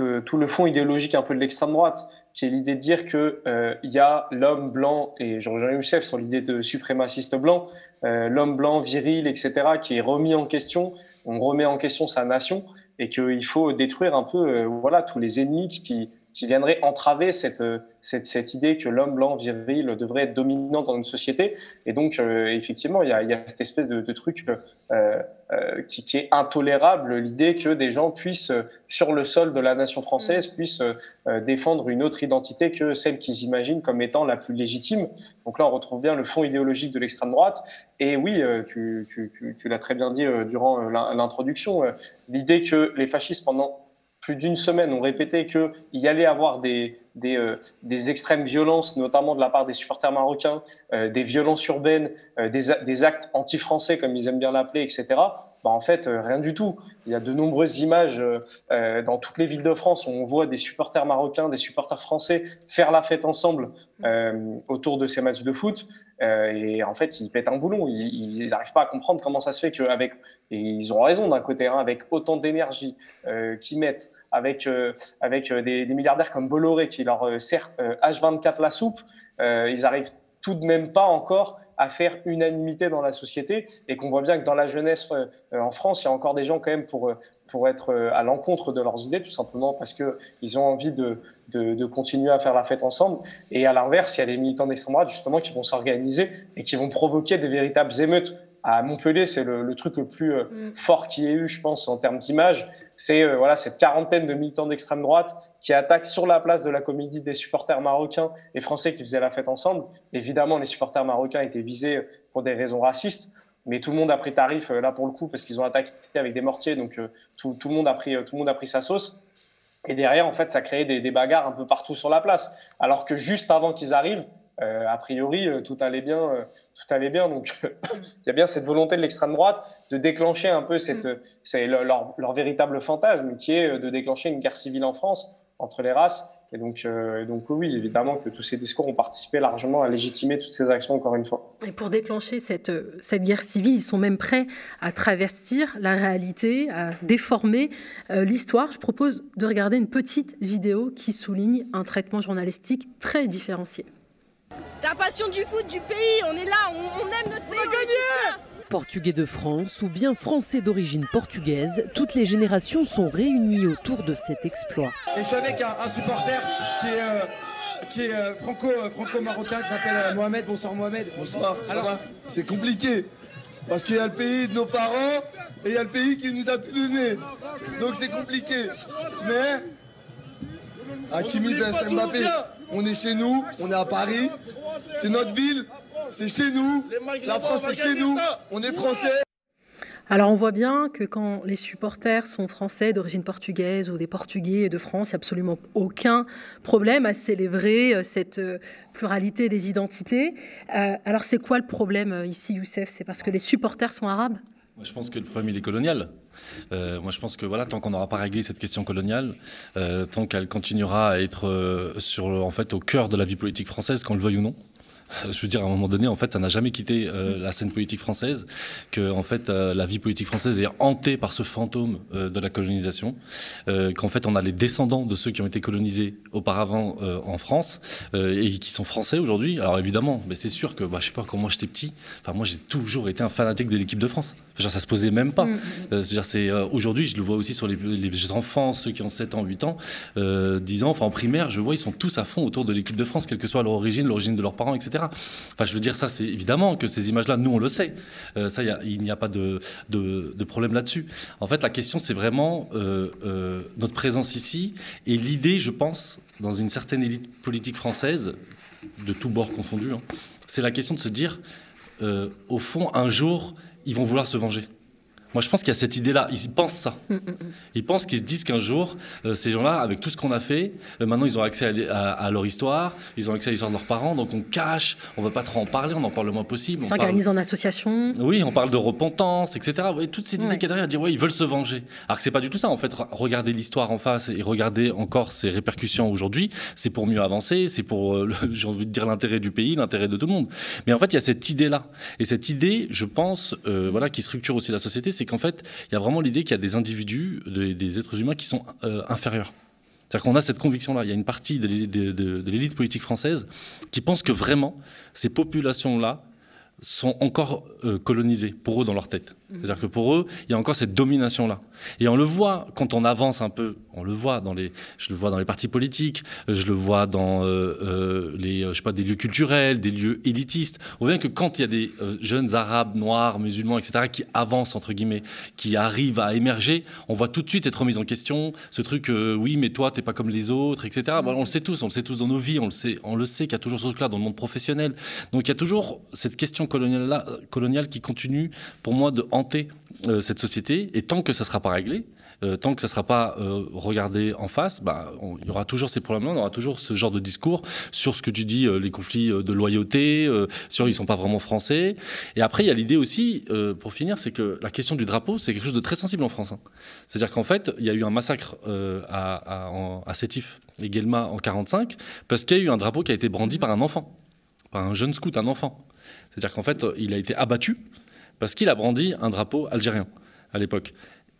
euh, tout, le fond idéologique un peu de l'extrême droite, qui est l'idée de dire que euh, il y a l'homme blanc et Jean-Jean Youssef sur l'idée de suprémaciste blanc, l'homme blanc viril, etc., qui est remis en question. On remet en question sa nation et qu'il faut détruire un peu, voilà, tous les ennemis qui, qui viendraient entraver cette, cette, cette idée que l'homme blanc viril devrait être dominant dans une société. Et donc, effectivement, il y, a, il y a, cette espèce de, de truc euh, euh, qui, qui, est intolérable, l'idée que des gens puissent, euh, sur le sol de la nation française, mm. puissent défendre une autre identité que celle qu'ils imaginent comme étant la plus légitime. Donc là, on retrouve bien le fond idéologique de l'extrême droite. Et oui, tu, tu, tu, tu l'as très bien dit durant l'introduction, l'idée que les fascistes, pendant plus d'une semaine, ont répété qu'il y allait avoir des, des, euh, des, extrêmes violences, notamment de la part des supporters marocains, euh, des violences urbaines, euh, des, des, actes anti-français, comme ils aiment bien l'appeler, etc. Bah, en fait, rien du tout. Il y a de nombreuses images dans toutes les villes de France où on voit des supporters marocains, des supporters français faire la fête ensemble autour de ces matchs de foot. et en fait, ils pètent un boulon. Ils n'arrivent pas à comprendre comment ça se fait qu'avec, et ils ont raison d'un côté, hein, avec autant d'énergie qu'ils mettent, avec, euh, avec euh, des, des, milliardaires comme Bolloré qui leur euh, sert H24 la soupe, ils arrivent tout de même pas encore à faire unanimité dans la société et qu'on voit bien que dans la jeunesse en France, il y a encore des gens quand même pour, pour être à l'encontre de leurs idées, tout simplement parce qu'ils ont envie de, de, de, continuer à faire la fête ensemble. Et à l'inverse, il y a des militants d'extrême droite justement qui vont s'organiser et qui vont provoquer des véritables émeutes. À Montpellier, c'est le, le, truc le plus mm. fort qui ait eu, je pense, en termes d'image c'est euh, voilà cette quarantaine de militants d'extrême droite qui attaquent sur la place de la comédie des supporters marocains et français qui faisaient la fête ensemble. Évidemment, les supporters marocains étaient visés pour des raisons racistes, mais tout le monde a pris tarif euh, là pour le coup parce qu'ils ont attaqué avec des mortiers, donc euh, tout, tout, le monde a pris tout le monde a pris sa sauce. Et derrière, en fait, ça créait des, des bagarres un peu partout sur la place. Alors que juste avant qu'ils arrivent, euh, a priori, euh, tout allait bien. Euh, tout allait bien. Donc, il y a bien cette volonté de l'extrême droite de déclencher un peu cette, mm. c'est leur, leur, véritable fantasme, qui est de déclencher une guerre civile en France entre les races. Et donc, donc oui, évidemment que tous ces discours ont participé largement à légitimer toutes ces actions, encore une fois. Et pour déclencher cette, cette guerre civile, ils sont même prêts à travestir la réalité, à déformer l'histoire. Je propose de regarder une petite vidéo qui souligne un traitement journalistique très différencié. La passion du foot du pays, on est là, on, aime notre pays. On a gagné Portugais de France ou bien Français d'origine portugaise, toutes les générations sont réunies autour de cet exploit. Et je suis avec un, supporter qui est, euh, qui est euh, franco, euh, franco-marocain qui s'appelle Mohamed. Bonsoir Mohamed. Bonsoir, ça va? C'est compliqué. Parce qu'il y a le pays de nos parents et il y a le pays qui nous a tout donné. Donc c'est compliqué. Mais Hakimi Ben Mbappé, on est chez nous, on est à Paris, c'est notre ville, c'est chez nous, la France c'est chez nous, on est français. Alors on voit bien que quand les supporters sont français d'origine portugaise ou des Portugais de France, il n'y a absolument aucun problème à célébrer euh, cette euh, pluralité des identités. Euh, alors c'est quoi le problème ici, Youssef? C'est parce que les supporters sont arabes? Moi, je pense que le problème, il est colonial. Moi, je pense que voilà, tant qu'on n'aura pas réglé cette question coloniale, tant qu'elle continuera à être sur, en fait, au cœur de la vie politique française, qu'on le veuille ou non, je veux dire, à un moment donné, en fait, ça n'a jamais quitté euh, la scène politique française, que en fait, euh, la vie politique française est hantée par ce fantôme euh, de la colonisation, qu'en fait, on a les descendants de ceux qui ont été colonisés auparavant en France et qui sont français aujourd'hui. Alors évidemment, mais c'est sûr que, bah, je sais pas, quand moi j'étais petit, enfin moi j'ai toujours été un fanatique de l'équipe de France. Genre, ça se posait même pas. Mm. c'est aujourd'hui, je le vois aussi sur les, les, enfants, ceux qui ont 7 ans, 8 ans, 10 ans, enfin en primaire, je vois, ils sont tous à fond autour de l'équipe de France, quelle que soit leur origine, l'origine de leurs parents, etc. Enfin, je veux dire, ça, c'est évidemment que ces images-là, nous, on le sait. Euh, ça, il n'y a pas de, problème là-dessus. En fait, la question, c'est vraiment euh, euh, notre présence ici et l'idée, je pense, dans une certaine élite politique française, de tous bords confondus, hein, c'est la question de se dire, au fond, un jour, ils vont vouloir se venger. Moi, je pense qu'il y a cette idée-là. Ils pensent ça. Mm, mm, mm. Ils pensent qu'ils se disent qu'un jour, euh, ces gens-là, avec tout ce qu'on a fait, euh, maintenant, ils ont accès à, leur histoire, ils ont accès à l'histoire de leurs parents, donc on cache, on ne veut pas trop en parler, on en parle le moins possible. Ils s'organisent en association. Oui, on parle de repentance, etc. Et toutes ces idées qu'il y a derrière, dire, ouais, ils veulent se venger. Alors que c'est pas du tout ça, en fait. Regarder l'histoire en face et regarder encore ses répercussions aujourd'hui, c'est pour mieux avancer, c'est pour, euh, j'ai envie de dire, l'intérêt du pays, l'intérêt de tout le monde. Mais en fait, il y a cette idée-là. Et cette idée, je pense, voilà, qui structure aussi la société, c'est qu'en fait, il y a vraiment l'idée qu'il y a des individus, des, êtres humains qui sont euh, inférieurs. C'est-à-dire qu'on a cette conviction-là. Il y a une partie de l'élite politique française qui pense que vraiment, ces populations-là sont encore euh, colonisés pour eux dans leur tête. C'est-à-dire que pour eux, il y a encore cette domination-là. Et on le voit quand on avance un peu, on le voit dans les, je le vois dans les partis politiques, je le vois dans euh, euh les, je sais pas, des lieux culturels, des lieux élitistes. On voit bien que quand il y a des euh, jeunes arabes, noirs, musulmans, etc., qui avancent entre guillemets, qui arrivent à émerger, on voit tout de suite cette remise en question, ce truc, oui, mais toi, t'es pas comme les autres, etc. on le sait tous, on le sait tous dans nos vies, on le sait, sait qu'il y a toujours ce truc-là dans le monde professionnel. Donc il y a toujours cette question coloniale, coloniale qui continue, pour moi, de euh, cette société. Et tant que ça ne sera pas réglé, euh, tant que ça ne sera pas euh, regardé en face, bah, il y aura toujours ces problèmes-là, on aura toujours ce genre de discours sur ce que tu dis, les conflits de loyauté, sur ils ne sont pas vraiment français. Et après, il y a l'idée aussi, pour finir, c'est que la question du drapeau, c'est quelque chose de très sensible en France. Hein. C'est-à-dire qu'en fait, il y a eu un massacre à, à, à Sétif et Guelma en 45 parce qu'il y a eu un drapeau qui a été brandi par un enfant, par un jeune scout, un enfant. C'est-à-dire qu'en fait, il a été abattu parce qu'il a brandi un drapeau algérien à l'époque.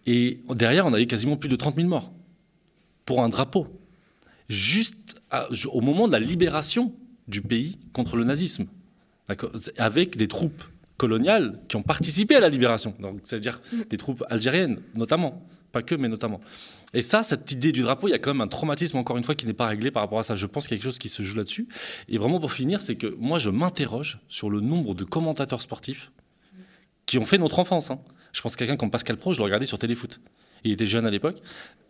Et derrière, on avait quasiment plus de 30 000 morts pour un drapeau. Juste au moment de la libération du pays contre le nazisme, avec des troupes coloniales qui ont participé à la libération, c'est-à-dire des troupes algériennes notamment, pas que, mais notamment. Et ça, cette idée du drapeau, il y a quand même un traumatisme, encore une fois, qui n'est pas réglé par rapport à ça. Je pense qu'il y a quelque chose qui se joue là-dessus. Et vraiment, pour finir, c'est que moi, je m'interroge sur le nombre de commentateurs sportifs qui ont fait notre enfance. Hein. Je pense que quelqu'un comme Pascal Pro, je le regardais sur Téléfoot. Il était jeune à l'époque.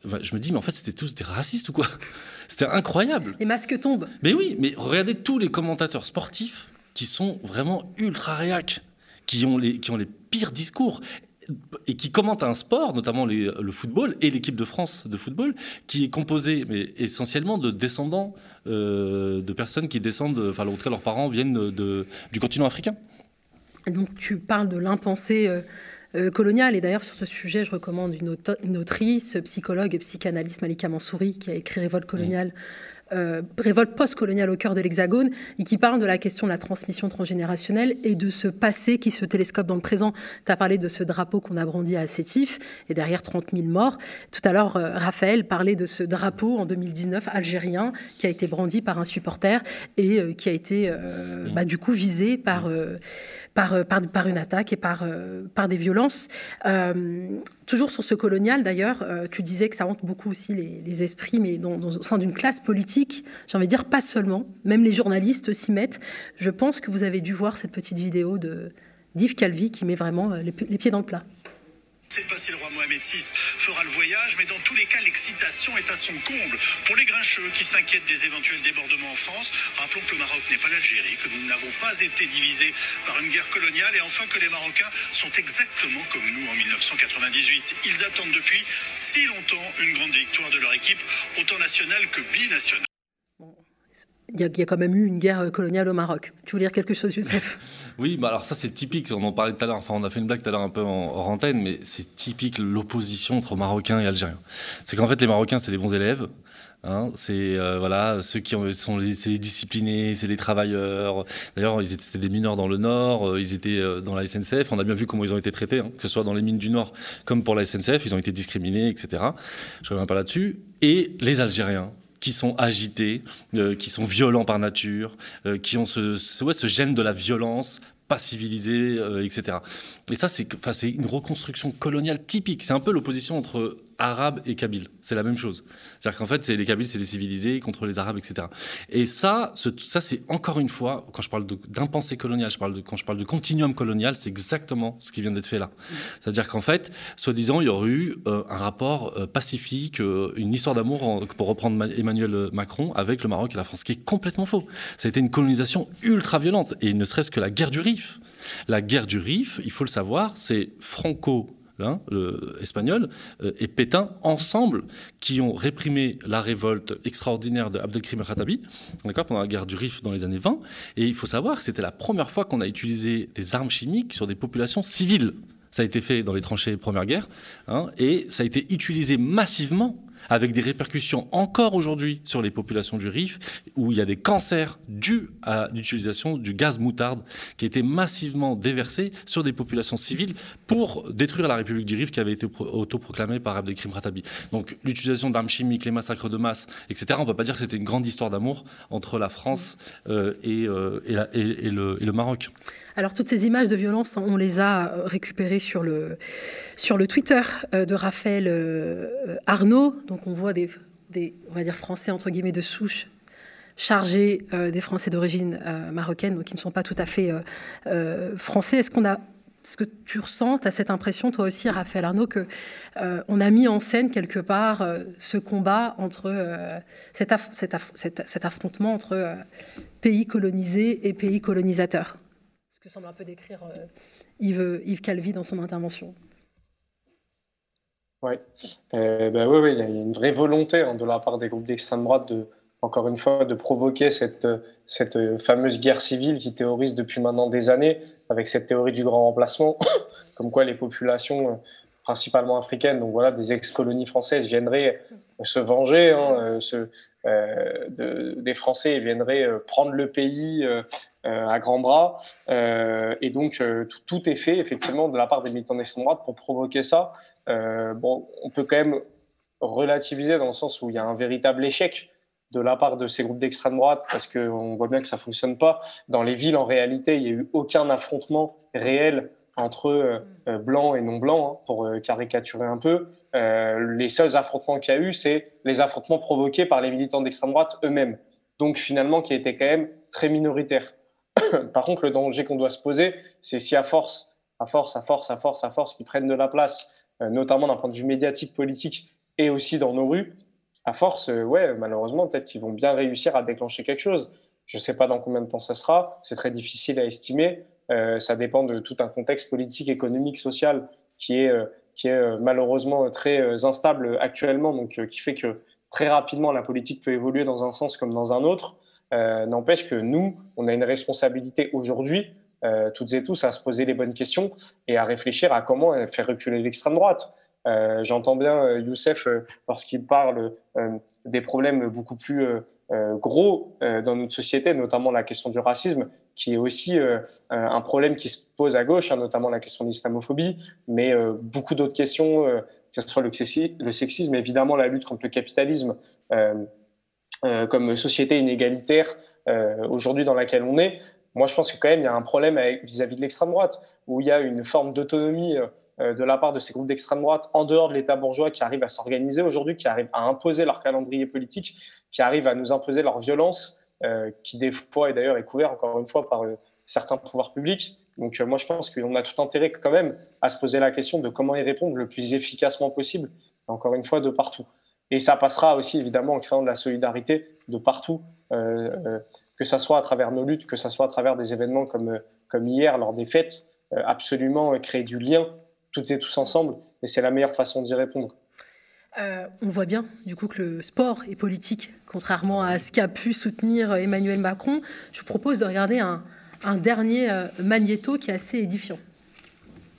Je me dis, mais en fait, c'était tous des racistes ou quoi? C'était incroyable. Les masques tombent. Mais oui, mais regardez tous les commentateurs sportifs qui sont vraiment ultra réacs, qui ont les, qui ont les pires discours et qui commentent un sport, notamment le football et l'équipe de France de football, qui est composé mais essentiellement de descendants euh, de personnes qui descendent, enfin en tout cas leurs parents viennent de, du continent africain. Donc tu parles de l'impensé euh, euh, colonial. Et d'ailleurs, sur ce sujet, je recommande une, autrice, psychologue et psychanalyste, Malika Mansouri, qui a écrit Révolte coloniale euh, révolte post-coloniale au cœur de l'Hexagone et qui parle de la question de la transmission transgénérationnelle et de ce passé qui se télescope dans le présent. Tu as parlé de ce drapeau qu'on a brandi à Sétif et derrière 30 000 morts. Tout à l'heure, euh, Raphaël parlait de ce drapeau en 2019 algérien qui a été brandi par un supporter et euh, qui a été bah, du coup visé par, par, par, une attaque et par, par des violences. Toujours sur ce colonial, d'ailleurs, euh, tu disais que ça hante beaucoup aussi les, esprits, mais dans, au sein d'une classe politique, j'ai envie de dire pas seulement, même les journalistes s'y mettent. Je pense que vous avez dû voir cette petite vidéo de d'Yves Calvi qui met vraiment les pieds dans le plat. C'est passé, le roi Mohamed VI fera le voyage, mais dans tous les cas, l'excitation est à son comble. Pour les grincheux qui s'inquiètent des éventuels débordements en France, rappelons que le Maroc n'est pas l'Algérie, que nous n'avons pas été divisés par une guerre coloniale, et enfin que les Marocains sont exactement comme nous en 1998. Ils attendent depuis si longtemps une grande victoire de leur équipe, autant nationale que binationale il y, a, quand même eu une guerre coloniale au Maroc. Tu veux dire quelque chose, Youssef? Oui, bah alors ça c'est typique, on en parlait tout à l'heure, enfin on a fait une blague tout à l'heure un peu en, hors antenne, mais c'est typique l'opposition entre Marocains et Algériens. C'est qu'en fait les Marocains c'est les bons élèves, Hein, c'est euh, voilà ceux qui sont les, les disciplinés, c'est les travailleurs. D'ailleurs, ils étaient des mineurs dans le Nord, euh, ils étaient euh, dans la SNCF. On a bien vu comment ils ont été traités, hein, que ce soit dans les mines du Nord comme pour la SNCF, ils ont été discriminés, etc. Je reviens pas là-dessus. Et les Algériens, qui sont agités, euh, qui sont violents par nature, euh, qui ont ce, ce, gène de la violence pas civilisée, euh, etc. Et ça, c'est une reconstruction coloniale typique. C'est un peu l'opposition entre Arabes et Kabyles. C'est la même chose. C'est-à-dire qu'en fait, les Kabyles, c'est les civilisés contre les Arabes, etc. Et ça, ça c'est encore une fois, quand je parle d'impensé colonial, quand je parle de continuum colonial, c'est exactement ce qui vient d'être fait là. C'est-à-dire qu'en fait, soi-disant, il y aurait eu euh, un rapport euh, pacifique, euh, une histoire d'amour, pour reprendre Emmanuel Macron, avec le Maroc et la France, ce qui est complètement faux. Ça a été une colonisation ultra violente, et ne serait-ce que la guerre du Rif. La guerre du Rif, il faut le savoir, c'est franco Hein, espagnol, euh, et Pétain, ensemble, qui ont réprimé la révolte extraordinaire de Abdelkrim Khattabi, d'accord, pendant la guerre du Rif dans les années 20. Et il faut savoir que c'était la première fois qu'on a utilisé des armes chimiques sur des populations civiles. Ça a été fait dans les tranchées Première Guerre, hein, et ça a été utilisé massivement avec des répercussions encore aujourd'hui sur les populations du Rif, où il y a des cancers dus à l'utilisation du gaz moutarde qui été massivement déversé sur des populations civiles pour détruire la République du Rif qui avait été autoproclamée par Abdelkrim Khattabi. Donc l'utilisation d'armes chimiques, les massacres de masse, etc., on ne peut pas dire que c'était une grande histoire d'amour entre la France euh, euh, et, le, Maroc. Alors toutes ces images de violence, on les a récupérées sur le, sur le Twitter euh, de Raphaël Arnaud, donc on voit des, on va dire français entre guillemets de souche chargés euh, des Français d'origine euh, marocaine, donc qui ne sont pas tout à fait euh, français. Est-ce qu'on a ce que tu ressens, tu as cette impression, toi aussi, Raphaël Arnaud, que on a mis en scène quelque part ce combat entre cet, affrontement entre pays colonisés et pays colonisateurs Ce que semble un peu décrire Yves Calvi dans son intervention. Ouais. Euh, bah oui, il y a une vraie volonté hein, de la part des groupes d'extrême droite de, encore une fois, de provoquer cette, cette fameuse guerre civile qui théorise depuis maintenant des années, avec cette théorie du grand remplacement, comme quoi les populations, euh, principalement africaines, donc voilà, des ex-colonies françaises, viendraient se venger hein, euh, euh, de, des Français et viendraient prendre le pays à grands bras. et donc, tout, tout, est fait, effectivement, de la part des militants d'extrême droite pour provoquer ça. Euh, bon, on peut quand même relativiser dans le sens où il y a un véritable échec de la part de ces groupes d'extrême droite, parce qu'on voit bien que ça fonctionne pas. Dans les villes, en réalité, il n'y a eu aucun affrontement réel entre euh, blancs et non blancs, hein, pour euh, caricaturer un peu. les seuls affrontements qu'il y a eu, c'est les affrontements provoqués par les militants d'extrême droite eux-mêmes. Donc finalement, qui étaient quand même très minoritaires. par contre, le danger qu'on doit se poser, c'est si à force, à force, à force, à force, à force, qu'ils prennent de la place euh, notamment d'un point de vue médiatique, politique et aussi dans nos rues, à force, euh, ouais, malheureusement, peut-être qu'ils vont bien réussir à déclencher quelque chose. Je ne sais pas dans combien de temps ça sera, c'est très difficile à estimer. Euh, ça dépend de tout un contexte politique, économique, social qui est, qui est malheureusement très instable actuellement, donc qui fait que très rapidement la politique peut évoluer dans un sens comme dans un autre. N'empêche que nous, on a une responsabilité aujourd'hui euh, toutes et tous à se poser les bonnes questions et à réfléchir à comment faire reculer l'extrême droite. Euh, j'entends bien euh, Youssef lorsqu'il parle des problèmes beaucoup plus gros dans notre société, notamment la question du racisme, qui est aussi un problème qui se pose à gauche, hein, notamment la question de l'islamophobie, mais beaucoup d'autres questions, que ce soit le, sexisme, évidemment la lutte contre le capitalisme comme société inégalitaire aujourd'hui dans laquelle on est. Moi, je pense que quand même, il y a un problème vis-à-vis de l'extrême droite, où il y a une forme d'autonomie euh, de la part de ces groupes d'extrême droite en dehors de l'État bourgeois qui arrivent à s'organiser aujourd'hui, qui arrivent à imposer leur calendrier politique, qui arrivent à nous imposer leur violence, euh, qui des fois, et d'ailleurs est couvert encore une fois par euh, certains pouvoirs publics, Donc moi, je pense qu'on a tout intérêt quand même à se poser la question de comment y répondre le plus efficacement possible, encore une fois, de partout. Et ça passera aussi évidemment en créant de la solidarité de partout, que ce soit à travers nos luttes, que ce soit à travers des événements comme, comme hier lors des fêtes, absolument créer du lien toutes et tous ensemble, et c'est la meilleure façon d'y répondre. Euh, on voit bien, du coup, que le sport est politique, contrairement à ce qu'a pu soutenir Emmanuel Macron. Je vous propose de regarder un, dernier euh, magnéto qui est assez édifiant.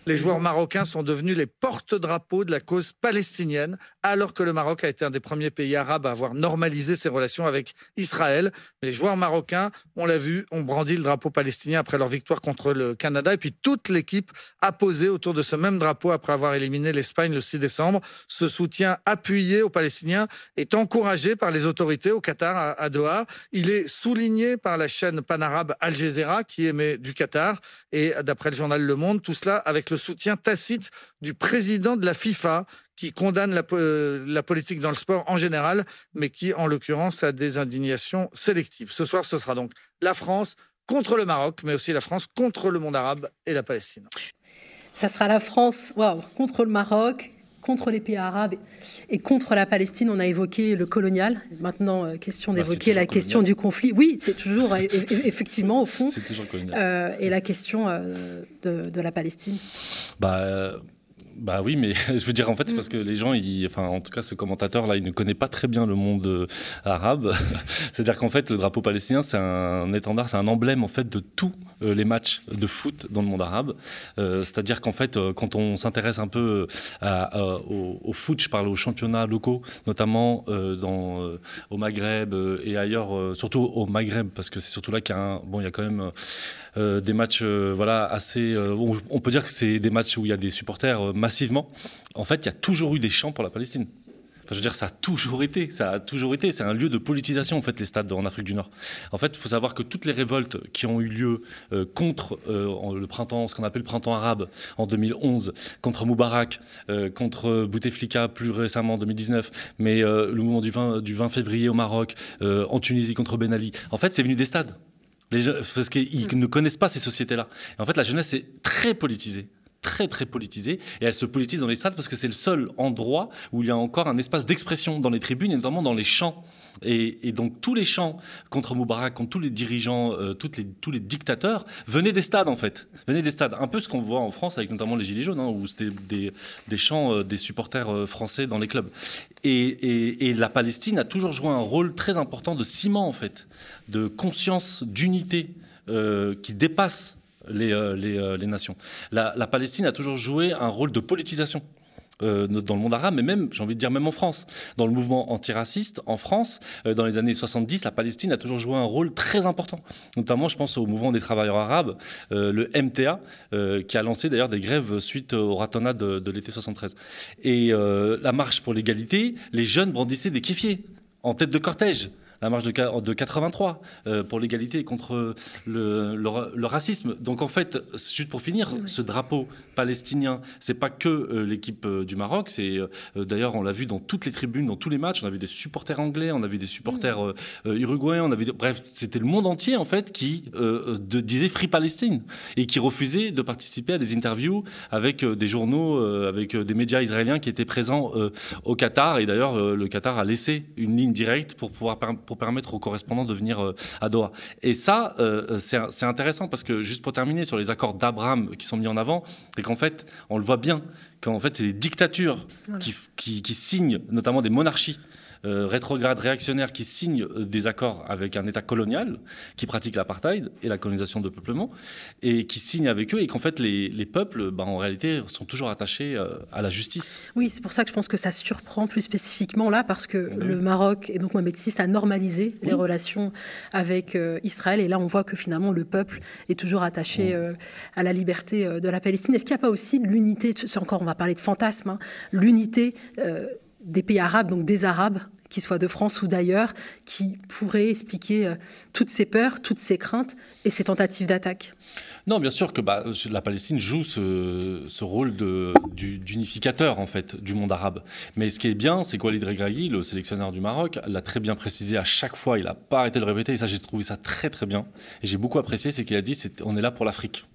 Les joueurs marocains sont devenus les porte-drapeaux de la cause palestinienne, alors que le Maroc a été un des premiers pays arabes à avoir normalisé ses relations avec Israël. Les joueurs marocains, on l'a vu, ont brandi le drapeau palestinien après leur victoire contre le Canada. Et puis toute l'équipe a posé autour de ce même drapeau après avoir éliminé l'Espagne le 6 décembre. Ce soutien appuyé aux Palestiniens est encouragé par les autorités au Qatar, à Doha. Il est souligné par la chaîne panarabe Al Jazeera, qui émet du Qatar. Et d'après le journal Le Monde, tout cela avec le soutien tacite du président de la FIFA qui condamne la, euh, la, politique dans le sport en général, mais qui, en l'occurrence, a des indignations sélectives. Ce soir, ce sera donc la France contre le Maroc, mais aussi la France contre le monde arabe et la Palestine. Ça sera la France waouh, contre le Maroc, contre les pays arabes et contre la Palestine. On a évoqué le colonial. Maintenant, euh, question bah, d'évoquer la question du conflit. Oui, c'est toujours, effectivement, au fond. C'est toujours colonial. Euh, et la question euh, de, de, la Palestine. Bah, bah oui, mais je veux dire, en fait, c'est parce que les gens, ils, enfin, en tout cas, ce commentateur-là, il ne connaît pas très bien le monde euh, arabe. C'est-à-dire qu'en fait, le drapeau palestinien, c'est un étendard, c'est un emblème, en fait, de tous euh, les matchs de foot dans le monde arabe. Euh, c'est-à-dire qu'en fait, quand on s'intéresse un peu au, foot, je parle aux championnats locaux, notamment dans, au Maghreb et ailleurs, surtout au Maghreb, parce que c'est surtout là qu'il y a un, bon, il y a quand même des matchs euh, voilà, assez. Euh, on peut dire que c'est des matchs où il y a des supporters massivement. En fait, il y a toujours eu des chants pour la Palestine. je veux dire, ça a toujours été, ça a toujours été. C'est un lieu de politisation en fait les stades en Afrique du Nord. En fait, il faut savoir que toutes les révoltes qui ont eu lieu contre le printemps, ce qu'on appelle le printemps arabe en 2011, contre Moubarak, contre Bouteflika plus récemment en 2019, mais le mouvement du 20, du 20 février au Maroc, en Tunisie contre Ben Ali. En fait, c'est venu des stades parce qu'ils mm. ne connaissent pas ces sociétés-là. En fait, la jeunesse est très politisée très très politisée et elle se politise dans les stades parce que c'est le seul endroit où il y a encore un espace d'expression dans les tribunes et notamment dans les champs. Et, donc tous les chants contre Moubarak, contre tous les dirigeants, euh, tous les dictateurs venaient des stades en fait, venaient des stades. Un peu ce qu'on voit en France avec notamment les Gilets jaunes, hein, où c'était des, chants euh, des supporters euh, français dans les clubs. Et, la Palestine a toujours joué un rôle très important de ciment en fait, de conscience, d'unité qui dépasse les, nations. La Palestine a toujours joué un rôle de politisation. Euh, dans le monde arabe, mais même, j'ai envie de dire, même en France. Dans le mouvement antiraciste, en France, euh, dans les années 70, la Palestine a toujours joué un rôle très important. Notamment, je pense au mouvement des travailleurs arabes, euh, le MTA, qui a lancé d'ailleurs des grèves suite au ratonnat de, de l'été 73. Et la marche pour l'égalité, les jeunes brandissaient des kéfiers en tête de cortège la marche de, de 83 euh, pour l'égalité contre le, le, racisme. Donc en fait, juste pour finir, ce drapeau palestinien, c'est pas que euh, l'équipe euh, du Maroc, c'est d'ailleurs on l'a vu dans toutes les tribunes, dans tous les matchs, on a vu des supporters anglais, on a vu des supporters uruguayens, on a vu, bref, c'était le monde entier en fait qui de, disait Free Palestine et qui refusait de participer à des interviews avec des journaux, avec des médias israéliens qui étaient présents au Qatar. Et d'ailleurs, le Qatar a laissé une ligne directe pour pouvoir pour permettre aux correspondants de venir euh, à Doha. Et ça, euh, c'est intéressant parce que, juste pour terminer, sur les accords d'Abraham qui sont mis en avant, et qu'en fait, on le voit bien, qu'en fait, c'est des dictatures qui, qui, signent, notamment des monarchies, euh, rétrogrades réactionnaires qui signent euh, des accords avec un État colonial qui pratique l'apartheid et la colonisation de peuplement et qui signent avec eux et qu'en fait les, peuples, bah, en réalité, sont toujours attachés euh, à la justice. Oui, c'est pour ça que je pense que ça surprend plus spécifiquement là parce que le Maroc et donc Mohamed VI a normalisé les relations avec Israël et là on voit que finalement le peuple est toujours attaché à la liberté de la Palestine. Est-ce qu'il n'y a pas aussi l'unité, c'est encore on va parler de fantasme, hein, l'unité des pays arabes, donc des Arabes, qu'ils soient de France ou d'ailleurs, qui pourraient expliquer euh, toutes ces peurs, toutes ces craintes et ces tentatives d'attaque Non, bien sûr que bah, la Palestine joue ce, rôle d'unificateur en fait du monde arabe. Mais ce qui est bien, c'est qu'Walid Regragui, le sélectionneur du Maroc, l'a très bien précisé à chaque fois. Il n'a pas arrêté de le répéter et ça, j'ai trouvé ça très très bien. Et j'ai beaucoup apprécié, c'est qu'il a dit on est là pour l'Afrique.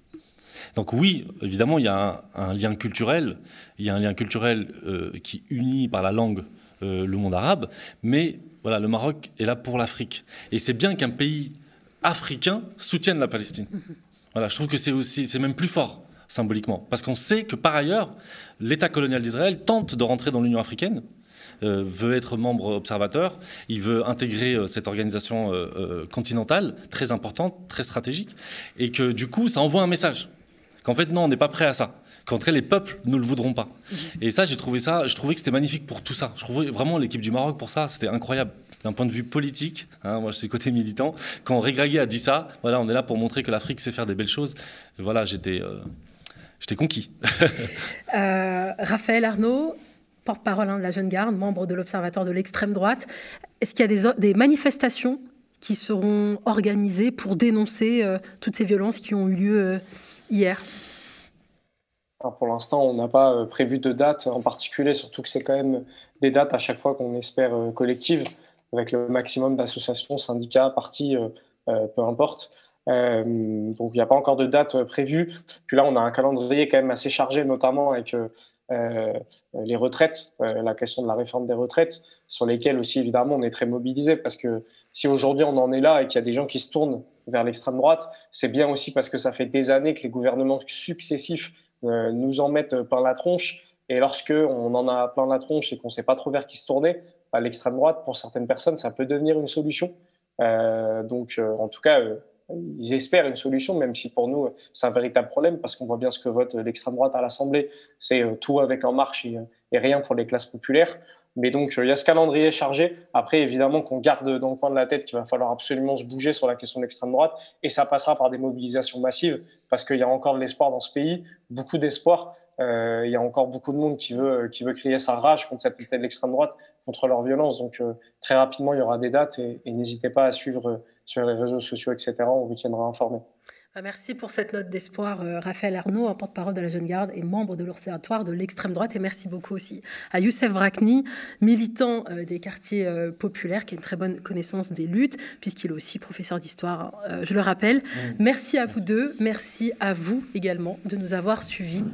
Donc oui, évidemment, il y a un, lien culturel, il y a un lien culturel qui unit par la langue le monde arabe, mais voilà, le Maroc est là pour l'Afrique. Et c'est bien qu'un pays africain soutienne la Palestine. Voilà, je trouve que c'est aussi, c'est même plus fort symboliquement, parce qu'on sait que par ailleurs, l'État colonial d'Israël tente de rentrer dans l'Union africaine, euh, veut être membre observateur, il veut intégrer euh, cette organisation euh, continentale très importante, très stratégique, et que du coup, ça envoie un message qu'en fait non, on n'est pas prêt à ça. Qu'en les peuples ne le voudront pas. Mhm. Et ça, j'ai trouvé ça, je trouvais que c'était magnifique pour tout ça. Je trouvais vraiment l'équipe du Maroc pour ça, c'était incroyable d'un point de vue politique, hein, moi je suis côté militant, quand Regragui a dit ça, voilà, on est là pour montrer que l'Afrique sait faire des belles choses. voilà, j'étais, j'étais conquis. Raphaël Arnaud, porte-parole hein, de la Jeune Garde, membre de l'Observatoire de l'extrême droite. Est-ce qu'il y a des, manifestations qui seront organisées pour dénoncer euh, toutes ces violences qui ont eu lieu euh, hier Pour l'instant, on n'a pas euh, prévu de date en particulier, surtout que c'est quand même des dates à chaque fois qu'on espère collectives, avec le maximum d'associations, syndicats, partis, peu importe. donc il n'y a pas encore de date prévue. Puis là, on a un calendrier quand même assez chargé, notamment avec euh, les retraites, euh, la question de la réforme des retraites, sur lesquelles aussi évidemment on est très mobilisé parce que si aujourd'hui on en est là et qu'il y a des gens qui se tournent vers l'extrême droite, c'est bien aussi parce que ça fait des années que les gouvernements successifs euh, nous en mettent plein la tronche. Et lorsque on en a plein la tronche et qu'on ne sait pas trop vers qui se tourner, à bah, l'extrême droite, pour certaines personnes, ça peut devenir une solution. donc, en tout cas, ils espèrent une solution, même si pour nous, c'est un véritable problème, parce qu'on voit bien ce que vote l'extrême droite à l'Assemblée. C'est euh, tout avec En Marche et, rien pour les classes populaires. Mais donc, euh, il y a ce calendrier chargé. Après, évidemment, qu'on garde dans le coin de la tête qu'il va falloir absolument se bouger sur la question de l'extrême droite. Et ça passera par des mobilisations massives, parce qu'il y a encore de l'espoir dans ce pays, beaucoup d'espoir. Euh, il y a encore beaucoup de monde qui veut, qui veut crier sa rage contre cette de l'extrême droite, contre leur violence. Donc, très rapidement, il y aura des dates et n'hésitez pas à suivre sur les réseaux sociaux, etc. On vous tiendra informé. Bah, merci pour cette note d'espoir, euh, Raphaël Arnaud, porte-parole de la Jeune Garde et membre de l'Observatoire de l'extrême droite. Et merci beaucoup aussi à Youssef Brakni, militant euh, des quartiers euh, populaires, qui a une très bonne connaissance des luttes, puisqu'il est aussi professeur d'histoire, je le rappelle. Merci à vous deux. Merci à vous également de nous avoir suivis.